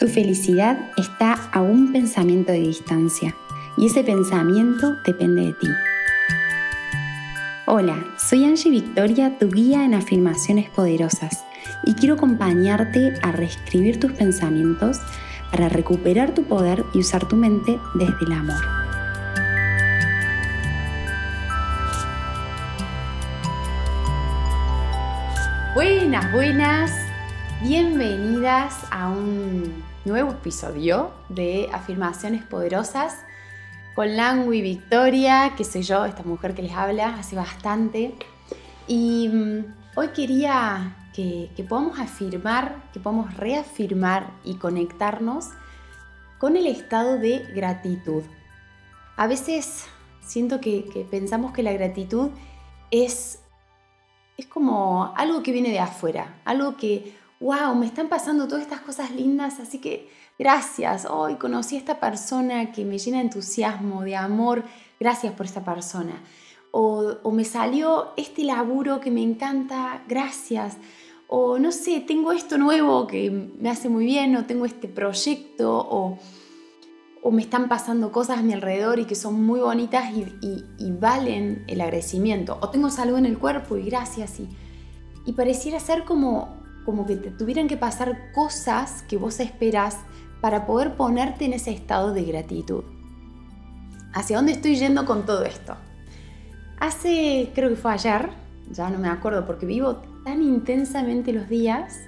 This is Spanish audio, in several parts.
Tu felicidad está a un pensamiento de distancia y ese pensamiento depende de ti. Hola, soy Angie Victoria, tu guía en afirmaciones poderosas y quiero acompañarte a reescribir tus pensamientos para recuperar tu poder y usar tu mente desde el amor. Buenas, buenas, bienvenidas a un nuevo episodio de Afirmaciones Poderosas con Langui Victoria, que soy yo, esta mujer que les habla hace bastante. Y mm, hoy quería que, podamos afirmar, que podamos reafirmar y conectarnos con el estado de gratitud. A veces siento que, que pensamos que la gratitud es, es como algo que viene de afuera, algo que wow, me están pasando todas estas cosas lindas, así que gracias, hoy conocí a esta persona que me llena de entusiasmo, de amor, gracias por esta persona. O, me salió este laburo que me encanta, gracias. O no sé, tengo esto nuevo que me hace muy bien, o tengo este proyecto, o, me están pasando cosas a mi alrededor y que son muy bonitas y, y, valen el agradecimiento. O tengo salud en el cuerpo y gracias. Y, y pareciera ser como como que te tuvieran que pasar cosas que vos esperás para poder ponerte en ese estado de gratitud. ¿Hacia dónde estoy yendo con todo esto? Hace, creo que fue ayer, ya no me acuerdo porque vivo tan intensamente los días.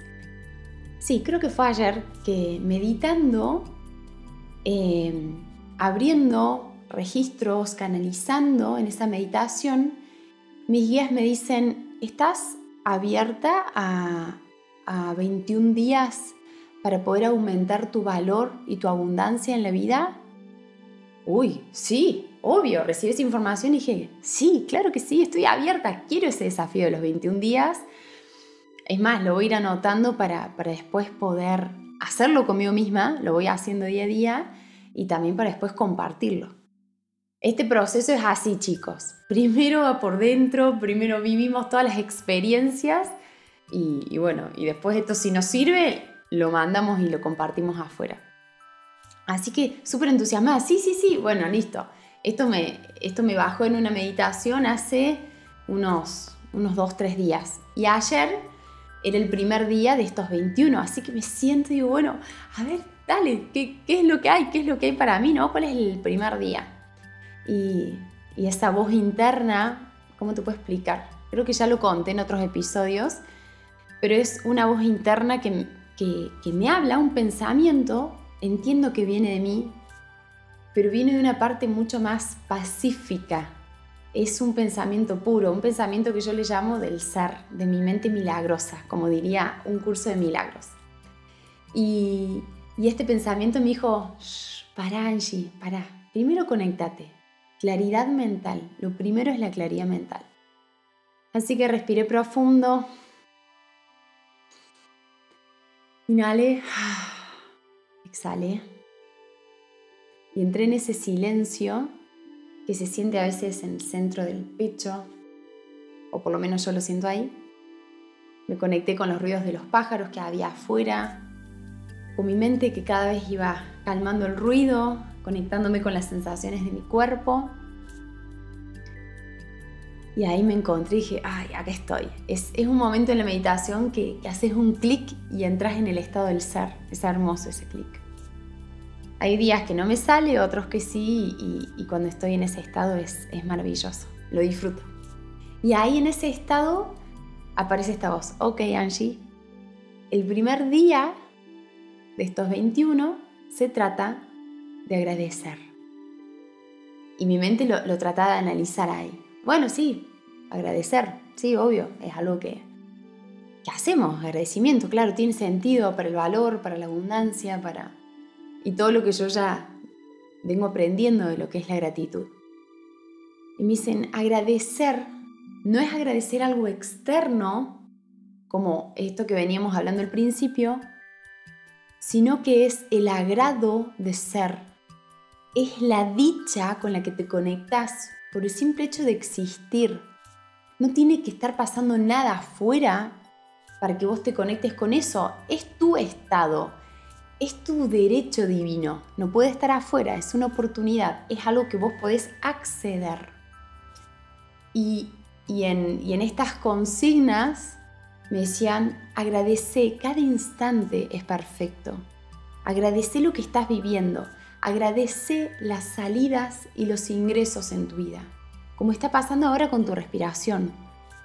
Sí, creo que fue ayer que meditando, em, abriendo registros, canalizando en esa meditación, mis guías me dicen, ¿estás abierta a, a 21 días para poder aumentar tu valor y tu abundancia en la vida? Uy, sí, obvio, recibes información y dije, sí, claro que sí, estoy abierta, quiero ese desafío de los 21 días. Es más, lo voy a ir anotando para, para después poder hacerlo conmigo misma, lo voy haciendo día a día y también para después compartirlo. Este proceso es así, chicos. Primero va por dentro, primero vivimos todas las experiencias y, bueno, y después esto si nos sirve, lo mandamos y lo compartimos afuera. Así que súper entusiasmada, sí, sí, sí, bueno, listo. Esto me, esto me bajó en una meditación hace unos, unos dos, tres días. Y ayer era el primer día de estos 21, así que me siento y digo, bueno, a ver, dale, ¿qué, ¿qué, es lo que hay? ¿Qué es lo que hay para mí? ¿no? ¿Cuál es el primer día? Y, y esa voz interna, ¿cómo te puedo explicar? Creo que ya lo conté en otros episodios, pero es una voz interna que, me habla, un pensamiento, entiendo que viene de mí, pero viene de una parte mucho más pacífica. Es un pensamiento puro, un pensamiento que yo le llamo del ser, de mi mente milagrosa, como diría un curso de milagros. Y, este pensamiento me dijo, para Angie, para, primero conéctate, claridad mental, lo primero es la claridad mental. Así que respiré profundo, Inhale, exhale y entré en ese silencio que se siente a veces en el centro del pecho, o por lo menos yo lo siento ahí. Me conecté con los ruidos de los pájaros que había afuera, con mi mente que cada vez iba calmando el ruido, conectándome con las sensaciones de mi cuerpo y ahí me encontré y dije, ay, acá estoy. Es, es un momento en la meditación que, que haces un clic y entras en el estado del ser. Es hermoso ese clic. Hay días que no me sale, otros que sí, y, cuando estoy en ese estado es, es maravilloso. Lo disfruto. Y ahí en ese estado aparece esta voz. Ok, Angie, el primer día de estos 21 se trata de agradecer. Y mi mente lo, lo trata de analizar ahí. Bueno, sí, agradecer, sí, obvio, es algo que, que hacemos, agradecimiento, claro, tiene sentido para el valor, para la abundancia, para... y todo lo que yo ya vengo aprendiendo de lo que es la gratitud. Y me dicen, agradecer no es agradecer algo externo, como esto que veníamos hablando al principio, sino que es el agrado de ser. Es la dicha con la que te conectas por el simple hecho de existir. No tiene que estar pasando nada afuera para que vos te conectes con eso. Es tu estado. es tu derecho divino, no puede estar afuera, es una oportunidad, es algo que vos podés acceder. Y, en, y en estas consignas me decían, agradece, cada instante es perfecto. Agradece lo que estás viviendo. Agradece las salidas y los ingresos en tu vida. Como está pasando ahora con tu respiración.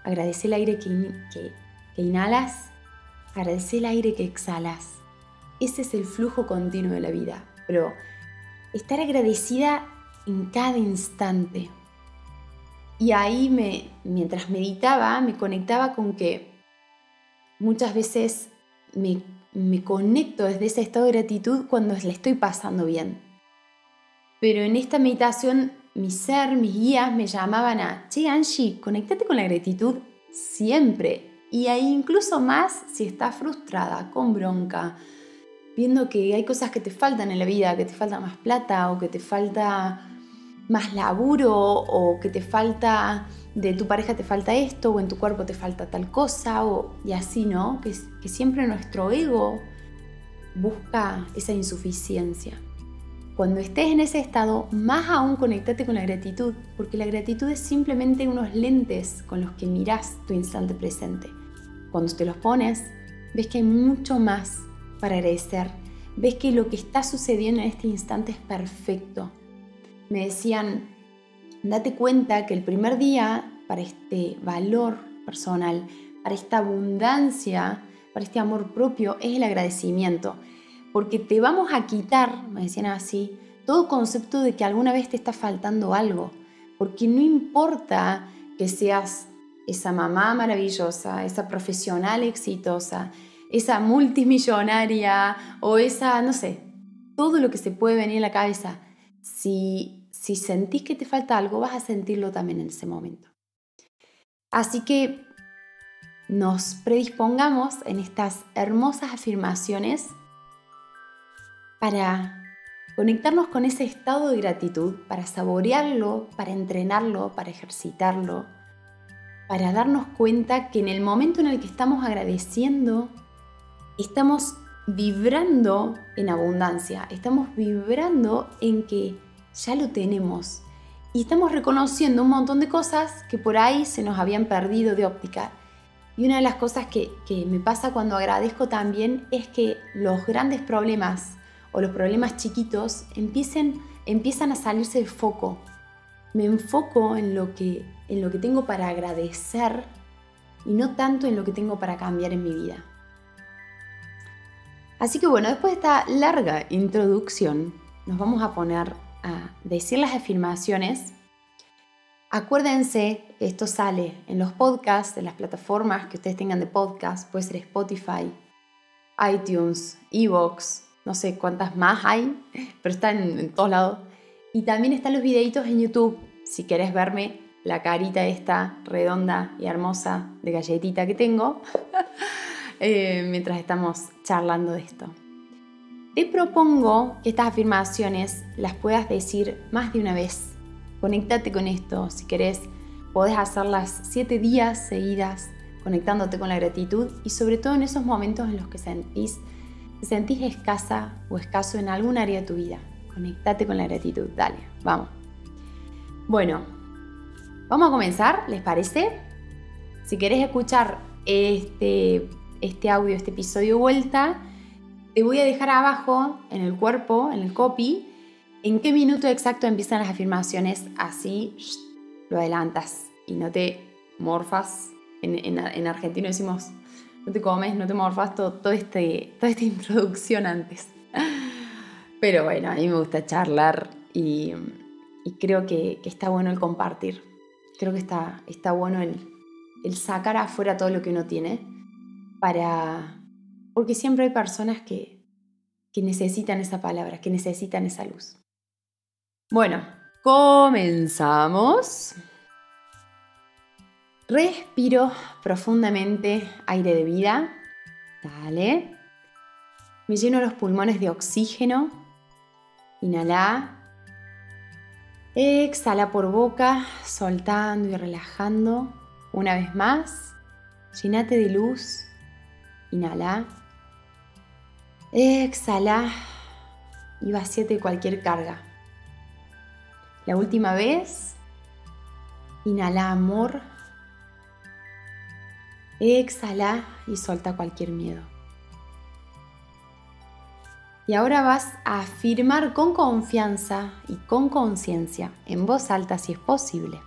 Agradece el aire que, inhalas. Agradece el aire que exhalas. Ese es el flujo continuo de la vida. Pero estar agradecida en cada instante. Y ahí me, mientras meditaba, me conectaba con que muchas veces me, conecto desde ese estado de gratitud cuando le estoy pasando bien. Pero en esta meditación, mi ser, mis guías me llamaban a, che Angie, conéctate con la gratitud siempre. Y ahí incluso más si estás frustrada, con bronca, viendo que hay cosas que te faltan en la vida, que te falta más plata o que te falta más laburo o que te falta de tu pareja te falta esto o en tu cuerpo te falta tal cosa o, y así, ¿no? Que, que siempre nuestro ego busca esa insuficiencia. Cuando estés en ese estado, más aún conectate con la gratitud, porque la gratitud es simplemente unos lentes con los que miras tu instante presente. Cuando te los pones, ves que hay mucho más para agradecer, ves que lo que está sucediendo en este instante es perfecto. Me decían, date cuenta que el primer día para este valor personal, para esta abundancia, para este amor propio, es el agradecimiento. Porque te vamos a quitar, me decían así, todo concepto de que alguna vez te está faltando algo. Porque no importa que seas esa mamá maravillosa, esa profesional exitosa, esa multimillonaria o esa, no sé, todo lo que se puede venir a la cabeza. Si si sentís que te falta algo, vas a sentirlo también en ese momento. Así que nos predispongamos en estas hermosas afirmaciones para conectarnos con ese estado de gratitud, para saborearlo, para entrenarlo, para ejercitarlo, para darnos cuenta que en el momento en el que estamos agradeciendo, estamos vibrando en abundancia, estamos vibrando en que ya lo tenemos. Y estamos reconociendo un montón de cosas que por ahí se nos habían perdido de óptica. Y una de las cosas que, me pasa cuando agradezco también es que los grandes problemas o los problemas chiquitos empiecen, empiezan a salirse de foco. Me enfoco en lo, que, en lo que tengo para agradecer y no tanto en lo que tengo para cambiar en mi vida. Así que bueno, después de esta larga introducción, nos vamos a poner a decir las afirmaciones, acuérdense esto sale en los podcasts, en las plataformas que ustedes tengan de podcast, puede ser Spotify, iTunes, Evox, no sé cuántas más hay, pero están en, todos lados. Y también están los videitos en YouTube, si querés verme la carita esta redonda y hermosa de galletita que tengo, eh, mientras estamos charlando de esto. Te propongo que estas afirmaciones las puedas decir más de una vez. Conéctate con esto, si querés, podés hacerlas siete días seguidas, conectándote con la gratitud y sobre todo en esos momentos en los que sentís, te sentís escasa o escaso en algún área de tu vida. Conéctate con la gratitud, dale, vamos. Bueno, vamos a comenzar, ¿les parece? Si querés escuchar este, este audio, este episodio vuelta, te voy a dejar abajo en el cuerpo, en el copy, en qué minuto exacto empiezan las afirmaciones, así lo adelantas y no te morfas. En, en, argentino decimos, no te comes, no te morfas, todo, este, toda esta introducción antes. Pero bueno, a mí me gusta charlar y, creo que, está bueno el compartir. Creo que está, está bueno el, el sacar afuera todo lo que uno tiene para, porque siempre hay personas que, que necesitan esa palabra, que necesitan esa luz. Bueno, comenzamos. Respiro profundamente aire de vida. Dale. Me lleno los pulmones de oxígeno. Inhala. Exhala por boca, soltando y relajando. Una vez más. Llenate de luz. Inhala. Exhala y vacíate cualquier carga. La última vez, inhala amor. Exhala y suelta cualquier miedo. Y ahora vas a afirmar con confianza y con conciencia, en voz alta si es posible.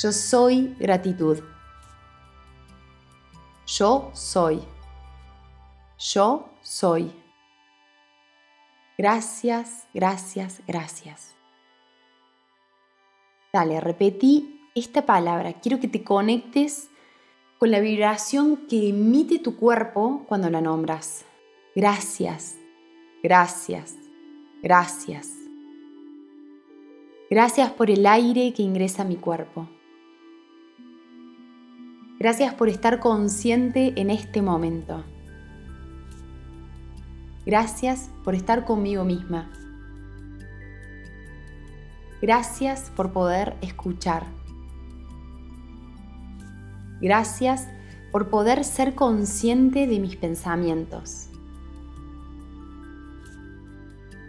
Yo soy gratitud. Yo soy. Yo soy. Gracias, gracias, gracias. Dale, repetí esta palabra. Quiero que te conectes con la vibración que emite tu cuerpo cuando la nombras. Gracias, gracias, gracias. Gracias por el aire que ingresa a mi cuerpo. Gracias por estar consciente en este momento. Gracias por estar conmigo misma. Gracias por poder escuchar. Gracias por poder ser consciente de mis pensamientos.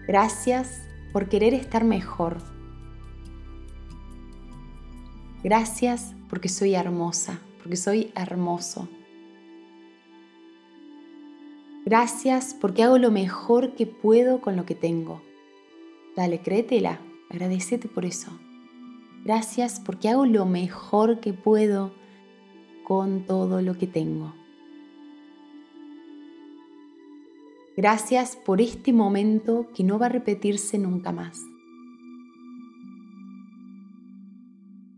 Gracias por querer estar mejor. Gracias porque soy hermosa, porque soy hermoso. Gracias porque hago lo mejor que puedo con lo que tengo. Dale, créetela, agradecete por eso. Gracias porque hago lo mejor que puedo con todo lo que tengo. Gracias por este momento que no va a repetirse nunca más.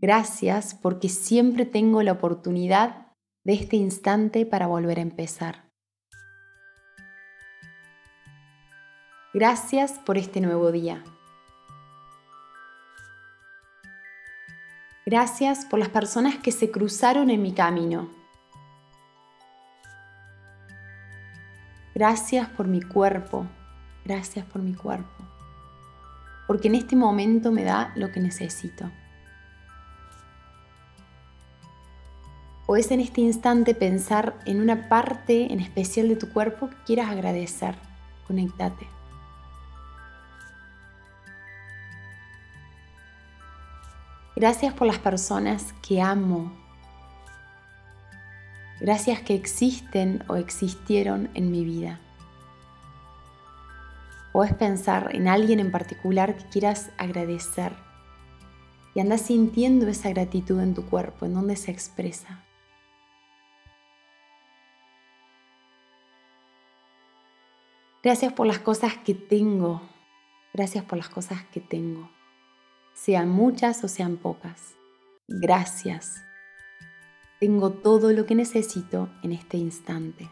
Gracias porque siempre tengo la oportunidad de este instante para volver a empezar. Gracias por este nuevo día. Gracias por las personas que se cruzaron en mi camino. Gracias por mi cuerpo. Gracias por mi cuerpo. Porque en este momento me da lo que necesito. Puedes en este instante pensar en una parte en especial de tu cuerpo que quieras agradecer. Conectate. Gracias por las personas que amo. Gracias que existen o existieron en mi vida. Puedes pensar en alguien en particular que quieras agradecer y andas sintiendo esa gratitud en tu cuerpo, en donde se expresa. Gracias por las cosas que tengo. Gracias por las cosas que tengo sean muchas o sean pocas. Gracias. Tengo todo lo que necesito en este instante.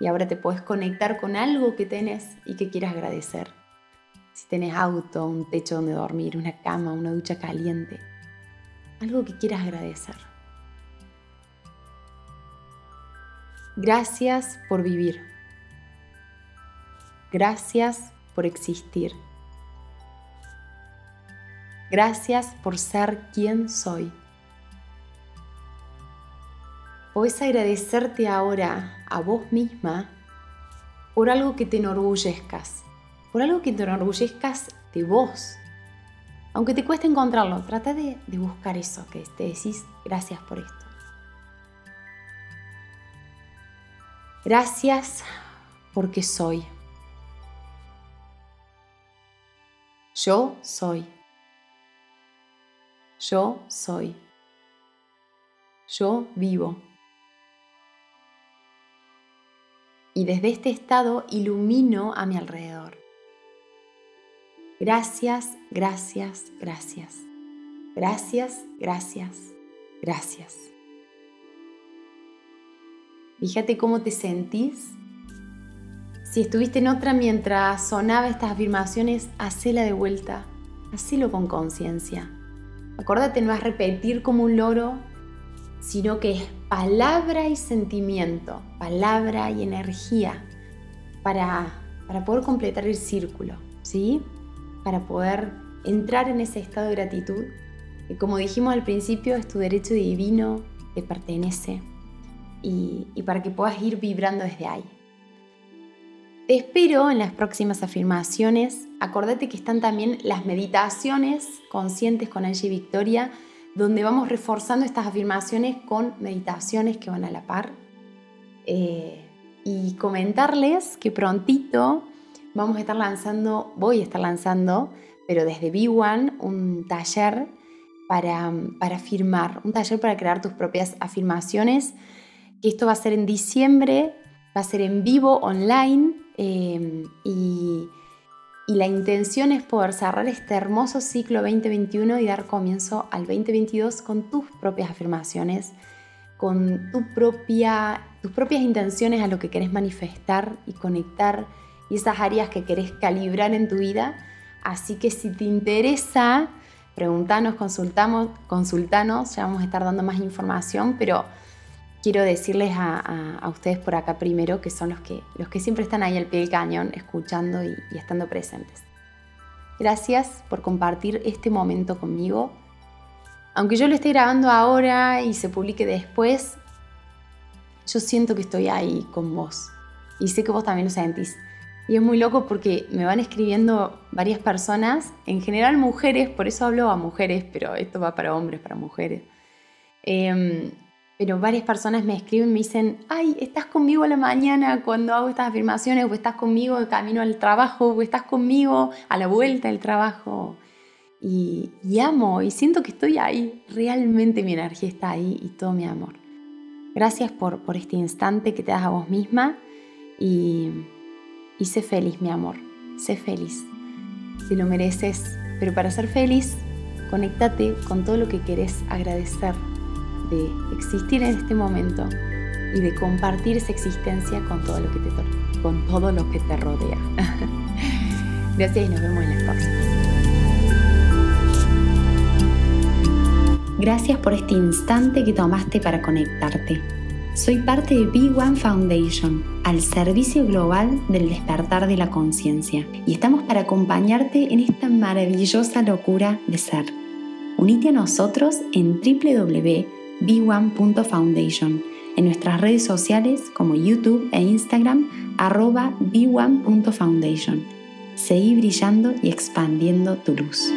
Y ahora te puedes conectar con algo que tenés y que quieras agradecer. Si tenés auto, un techo donde dormir, una cama, una ducha caliente, algo que quieras agradecer. Gracias por vivir. Gracias por existir. Gracias por ser quien soy. Puedes agradecerte ahora a vos misma por algo que te enorgullezcas, por algo que te enorgullezcas de vos. Aunque te cueste encontrarlo, trata de, de buscar eso, que te decís gracias por esto. Gracias porque soy. Yo soy. Yo soy. Yo vivo. Y desde este estado ilumino a mi alrededor. Gracias, gracias, gracias. Gracias, gracias, gracias. Fíjate cómo te sentís. Si estuviste en otra mientras sonaba estas afirmaciones, hacela de vuelta. Hacelo con conciencia. Acuérdate, no es repetir como un loro, sino que es palabra y sentimiento, palabra y energía para, para poder completar el círculo, ¿sí? Para poder entrar en ese estado de gratitud, que como dijimos al principio es tu derecho divino, te pertenece. y, y para que puedas ir vibrando desde ahí. Te espero en las próximas afirmaciones. Acordate que están también las meditaciones conscientes con Angie Victoria, donde vamos reforzando estas afirmaciones con meditaciones que van a la par. Eh, y comentarles que prontito vamos a estar lanzando, voy a estar lanzando, pero desde B1, un taller para, para afirmar, un taller para crear tus propias afirmaciones, esto va a ser en diciembre, va a ser en vivo, online, y, y la intención es poder cerrar este hermoso ciclo 2021 y dar comienzo al 2022 con tus propias afirmaciones, con tu propia, tus propias intenciones a lo que querés manifestar y conectar y esas áreas que querés calibrar en tu vida. Así que si te interesa, preguntanos, consultamos, consultanos, ya vamos a estar dando más información, pero quiero decirles a, ustedes por acá primero que son los que, los que siempre están ahí al pie del cañón, escuchando y, y estando presentes. Gracias por compartir este momento conmigo. Aunque yo lo esté grabando ahora y se publique después, yo siento que estoy ahí con vos. Y sé que vos también lo sentís. Y es muy loco porque me van escribiendo varias personas, en general mujeres, por eso hablo a mujeres, pero esto va para hombres, para mujeres. Eh, pero varias personas me escriben y me dicen, ay, estás conmigo a la mañana cuando hago estas afirmaciones, o estás conmigo de camino al trabajo, o estás conmigo a la vuelta del trabajo. Y, amo y siento que estoy ahí, realmente mi energía está ahí y todo mi amor. Gracias por, por este instante que te das a vos misma y, y sé feliz, mi amor, sé feliz. Si lo mereces, pero para ser feliz, conéctate con todo lo que querés agradecer de existir en este momento y de compartir esa existencia con todo lo que te, con todo lo que te rodea. Gracias y nos vemos en las próximas. Gracias por este instante que tomaste para conectarte. Soy parte de Big One Foundation, al servicio global del despertar de la conciencia, y estamos para acompañarte en esta maravillosa locura de ser. Unite a nosotros en www b1.foundation, en nuestras redes sociales como YouTube e Instagram arroba b1.foundation. Seguí brillando y expandiendo tu luz.